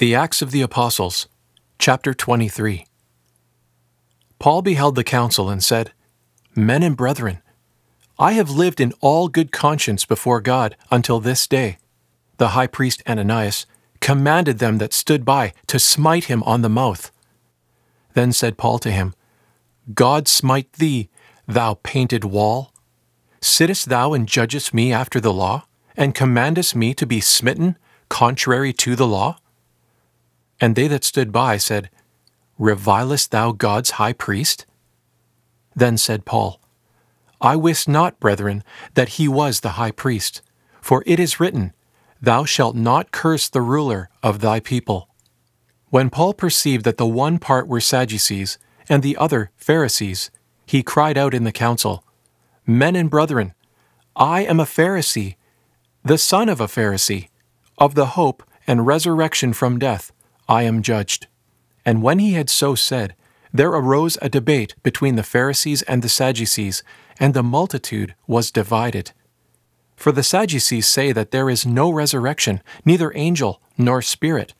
The Acts of the Apostles, chapter 23. Paul beheld the council and said, Men and brethren, I have lived in all good conscience before God until this day. The high priest Ananias commanded them that stood by to smite him on the mouth. Then said Paul to him, God smite thee, thou painted wall. Sittest thou and judgest me after the law, and commandest me to be smitten contrary to the law? And they that stood by said, Revilest thou God's high priest? Then said Paul, I wist not, brethren, that he was the high priest, for it is written, Thou shalt not curse the ruler of thy people. When Paul perceived that the one part were Sadducees, and the other Pharisees, he cried out in the council, Men and brethren, I am a Pharisee, the son of a Pharisee, of the hope and resurrection from death. I am judged. And when he had so said, there arose a debate between the Pharisees and the Sadducees, and the multitude was divided. For the Sadducees say that there is no resurrection, neither angel nor spirit.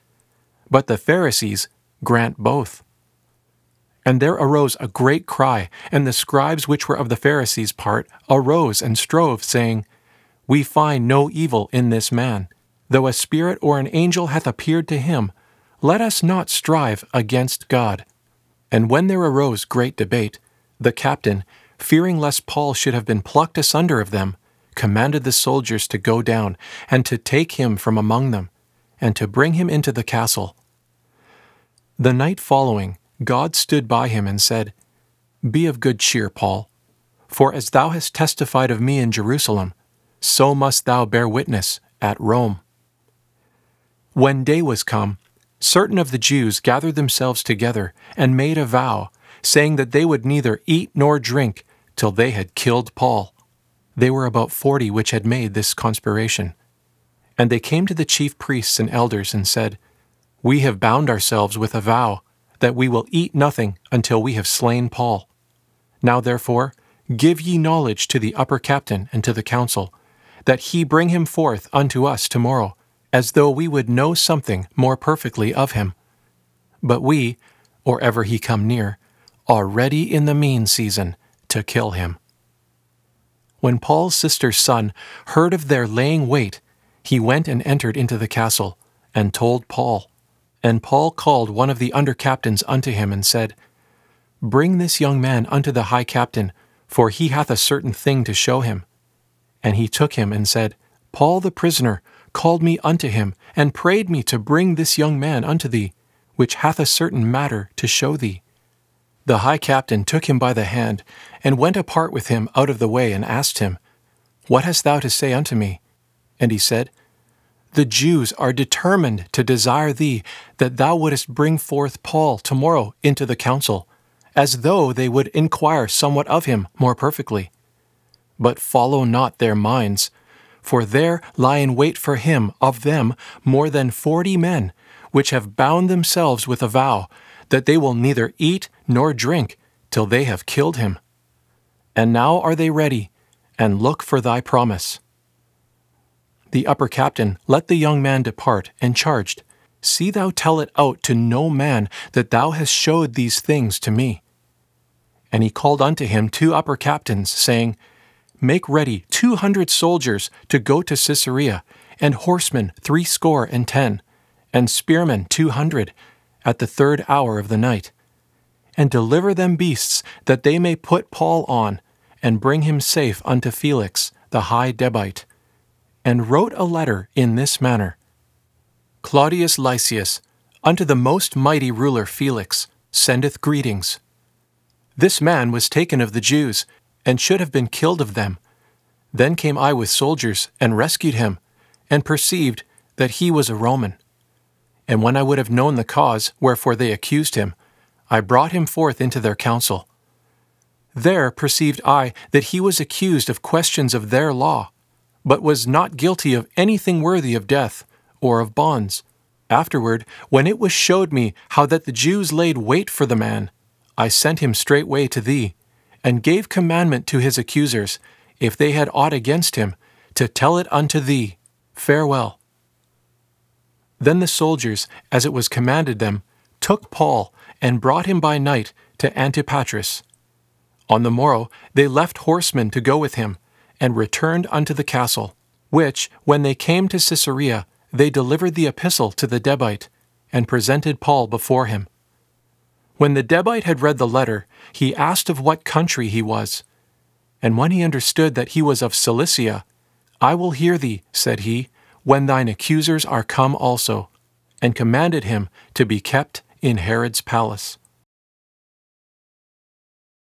But the Pharisees grant both. And there arose a great cry, and the scribes which were of the Pharisees' part arose and strove, saying, We find no evil in this man. Though a spirit or an angel hath appeared to him, let us not strive against God. And when there arose great debate, the captain, fearing lest Paul should have been plucked asunder of them, commanded the soldiers to go down, and to take him from among them, and to bring him into the castle. The night following, God stood by him and said, Be of good cheer, Paul, for as thou hast testified of me in Jerusalem, so must thou bear witness at Rome. When day was come, certain of the Jews gathered themselves together and made a vow, saying that they would neither eat nor drink till they had killed Paul. They were about forty which had made this conspiration. And they came to the chief priests and elders and said, We have bound ourselves with a vow that we will eat nothing until we have slain Paul. Now therefore, give ye knowledge to the upper captain and to the council, that he bring him forth unto us tomorrow as though we would know something more perfectly of him. But we, or ever he come near, are ready in the mean season to kill him. When Paul's sister's son heard of their laying wait, he went and entered into the castle, and told Paul. And Paul called one of the under captains unto him, and said, Bring this young man unto the high captain, for he hath a certain thing to show him. And he took him, and said, Paul the prisoner, called me unto him, and prayed me to bring this young man unto thee, which hath a certain matter to show thee. The high captain took him by the hand, and went apart with him out of the way, and asked him, What hast thou to say unto me? And he said, The Jews are determined to desire thee that thou wouldest bring forth Paul tomorrow into the council, as though they would inquire somewhat of him more perfectly. But follow not their minds for there lie in wait for him of them more than forty men, which have bound themselves with a vow, that they will neither eat nor drink till they have killed him. And now are they ready, and look for thy promise. The upper captain let the young man depart, and charged, See thou tell it out to no man that thou hast showed these things to me. And he called unto him two upper captains, saying, Make ready two hundred soldiers to go to Caesarea, and horsemen threescore and ten, and spearmen two hundred, at the third hour of the night. And deliver them beasts, that they may put Paul on, and bring him safe unto Felix, the high Debite. And wrote a letter in this manner Claudius Lysias, unto the most mighty ruler Felix, sendeth greetings. This man was taken of the Jews, and should have been killed of them. Then came I with soldiers, and rescued him, and perceived that he was a Roman. And when I would have known the cause wherefore they accused him, I brought him forth into their council. There perceived I that he was accused of questions of their law, but was not guilty of anything worthy of death, or of bonds. Afterward, when it was showed me how that the Jews laid wait for the man, I sent him straightway to thee, and gave commandment to his accusers, if they had aught against him, to tell it unto thee. Farewell. Then the soldiers, as it was commanded them, took Paul and brought him by night to Antipatris. On the morrow they left horsemen to go with him, and returned unto the castle, which, when they came to Caesarea, they delivered the epistle to the Debite, and presented Paul before him. When the Debite had read the letter, he asked of what country he was. And when he understood that he was of Cilicia, I will hear thee, said he, when thine accusers are come also, and commanded him to be kept in Herod's palace.